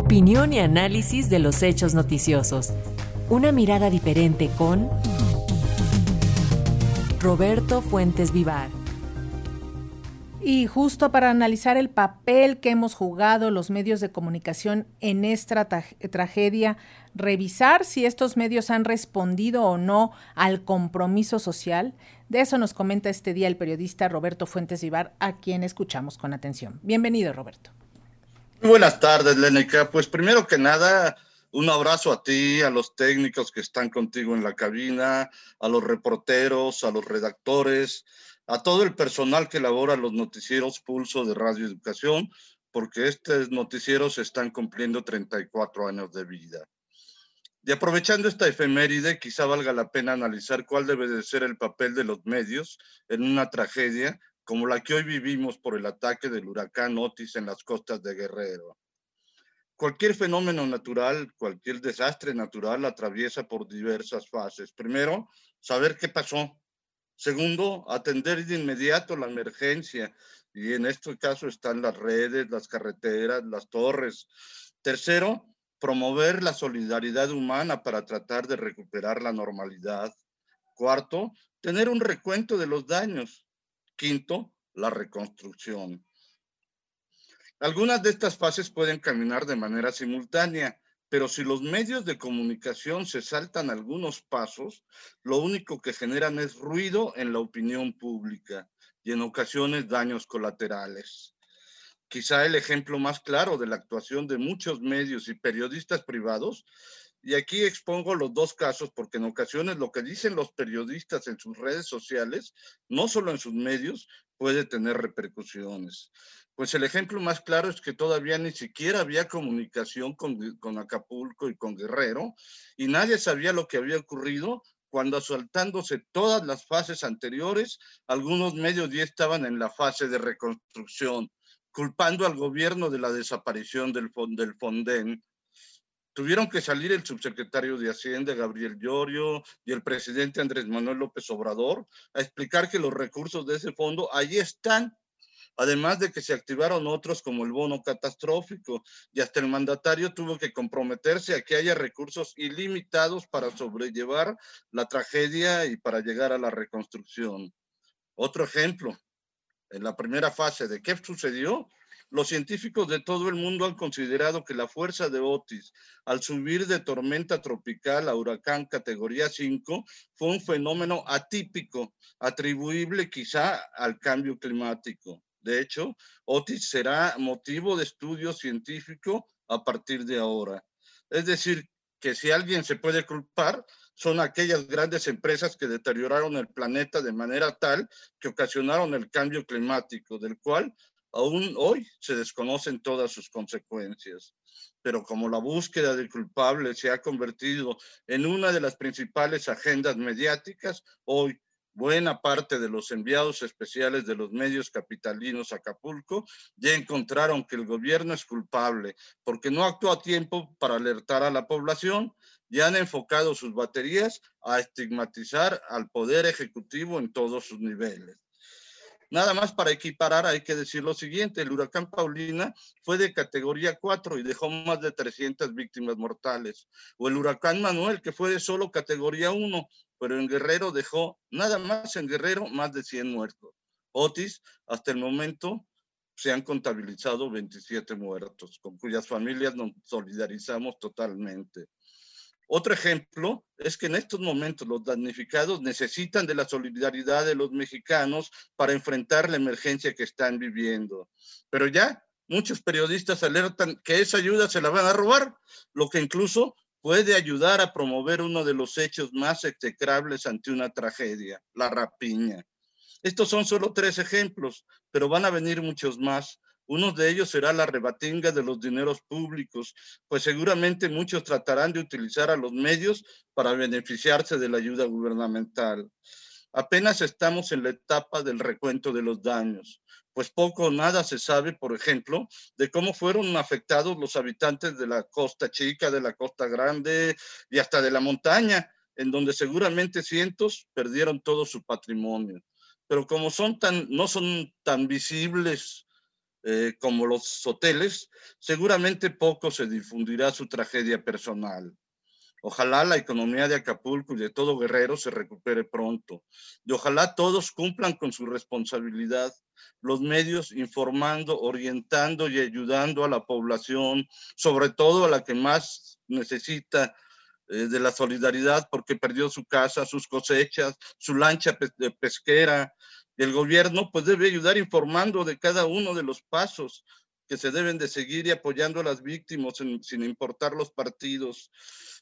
Opinión y análisis de los hechos noticiosos. Una mirada diferente con Roberto Fuentes Vivar. Y justo para analizar el papel que hemos jugado los medios de comunicación en esta tragedia, revisar si estos medios han respondido o no al compromiso social, de eso nos comenta este día el periodista Roberto Fuentes Vivar, a quien escuchamos con atención. Bienvenido, Roberto. Muy buenas tardes, Lenica. Pues primero que nada, un abrazo a ti, a los técnicos que están contigo en la cabina, a los reporteros, a los redactores, a todo el personal que elabora los noticieros Pulso de Radio Educación, porque estos noticieros están cumpliendo 34 años de vida. Y aprovechando esta efeméride, quizá valga la pena analizar cuál debe de ser el papel de los medios en una tragedia como la que hoy vivimos por el ataque del huracán Otis en las costas de Guerrero. Cualquier fenómeno natural, cualquier desastre natural atraviesa por diversas fases. Primero, saber qué pasó, Segundo, atender de inmediato la emergencia. Y en este caso están las redes, las carreteras, las torres. Tercero, promover la solidaridad humana para tratar de recuperar la normalidad. Cuarto, tener un recuento de los daños. Quinto, la reconstrucción. Algunas de estas fases pueden caminar de manera simultánea, pero si los medios de comunicación se saltan algunos pasos, lo único que generan es ruido en la opinión pública y en ocasiones daños colaterales. Quizá el ejemplo más claro de la actuación de muchos medios y periodistas privados, y aquí expongo los dos casos porque en ocasiones lo que dicen los periodistas en sus redes sociales, no solo en sus medios, puede tener repercusiones. Pues el ejemplo más claro es que todavía ni siquiera había comunicación con, con Acapulco y con Guerrero y nadie sabía lo que había ocurrido cuando asaltándose todas las fases anteriores, algunos medios ya estaban en la fase de reconstrucción, culpando al gobierno de la desaparición del, del Fonden. Tuvieron que salir el subsecretario de Hacienda, Gabriel Llorio, y el presidente Andrés Manuel López Obrador a explicar que los recursos de ese fondo allí están además de que se activaron otros como el bono catastrófico y hasta el mandatario tuvo que comprometerse a que haya recursos ilimitados para sobrellevar la tragedia y para llegar a la reconstrucción. Otro ejemplo, en la primera fase de qué sucedió, los científicos de todo el mundo han considerado que la fuerza de Otis al subir de tormenta tropical a huracán categoría 5 fue un fenómeno atípico, atribuible quizá al cambio climático. De hecho, Otis será motivo de estudio científico a partir de ahora. Es decir, que si alguien se puede culpar, son aquellas grandes empresas que deterioraron el planeta de manera tal que ocasionaron el cambio climático, del cual aún hoy se desconocen todas sus consecuencias. Pero como la búsqueda del culpable se ha convertido en una de las principales agendas mediáticas, hoy buena parte de los enviados especiales de los medios capitalinos a Acapulco ya encontraron que el gobierno es culpable porque no actuó a tiempo para alertar a la población y han enfocado sus baterías a estigmatizar al poder ejecutivo en todos sus niveles. Nada más para equiparar, hay que decir lo siguiente, el huracán Paulina fue de categoría 4 y dejó más de 300 víctimas mortales. O el huracán Manuel, que fue de solo categoría 1, pero en Guerrero dejó nada más en Guerrero más de 100 muertos. Otis, hasta el momento, se han contabilizado 27 muertos, con cuyas familias nos solidarizamos totalmente. Otro ejemplo es que en estos momentos los damnificados necesitan de la solidaridad de los mexicanos para enfrentar la emergencia que están viviendo. Pero ya muchos periodistas alertan que esa ayuda se la van a robar, lo que incluso puede ayudar a promover uno de los hechos más execrables ante una tragedia, la rapiña. Estos son solo tres ejemplos, pero van a venir muchos más uno de ellos será la rebatinga de los dineros públicos, pues seguramente muchos tratarán de utilizar a los medios para beneficiarse de la ayuda gubernamental. Apenas estamos en la etapa del recuento de los daños, pues poco o nada se sabe, por ejemplo, de cómo fueron afectados los habitantes de la costa chica, de la costa grande y hasta de la montaña, en donde seguramente cientos perdieron todo su patrimonio. Pero como son tan, no son tan visibles eh, como los hoteles, seguramente poco se difundirá su tragedia personal. Ojalá la economía de Acapulco y de todo Guerrero se recupere pronto. Y ojalá todos cumplan con su responsabilidad, los medios informando, orientando y ayudando a la población, sobre todo a la que más necesita eh, de la solidaridad porque perdió su casa, sus cosechas, su lancha pesquera. El gobierno pues debe ayudar informando de cada uno de los pasos que se deben de seguir y apoyando a las víctimas sin importar los partidos.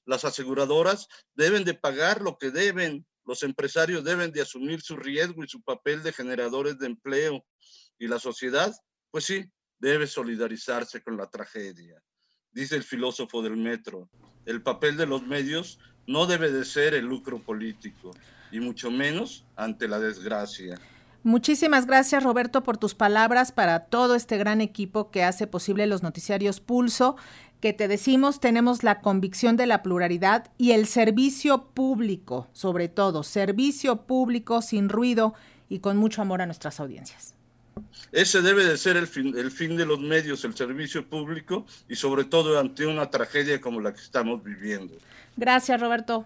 Las aseguradoras deben de pagar lo que deben, los empresarios deben de asumir su riesgo y su papel de generadores de empleo y la sociedad, pues sí, debe solidarizarse con la tragedia. Dice el filósofo del metro, el papel de los medios no debe de ser el lucro político, y mucho menos ante la desgracia. Muchísimas gracias Roberto por tus palabras para todo este gran equipo que hace posible los noticiarios Pulso, que te decimos tenemos la convicción de la pluralidad y el servicio público, sobre todo, servicio público sin ruido y con mucho amor a nuestras audiencias. Ese debe de ser el fin, el fin de los medios, el servicio público y sobre todo ante una tragedia como la que estamos viviendo. Gracias Roberto.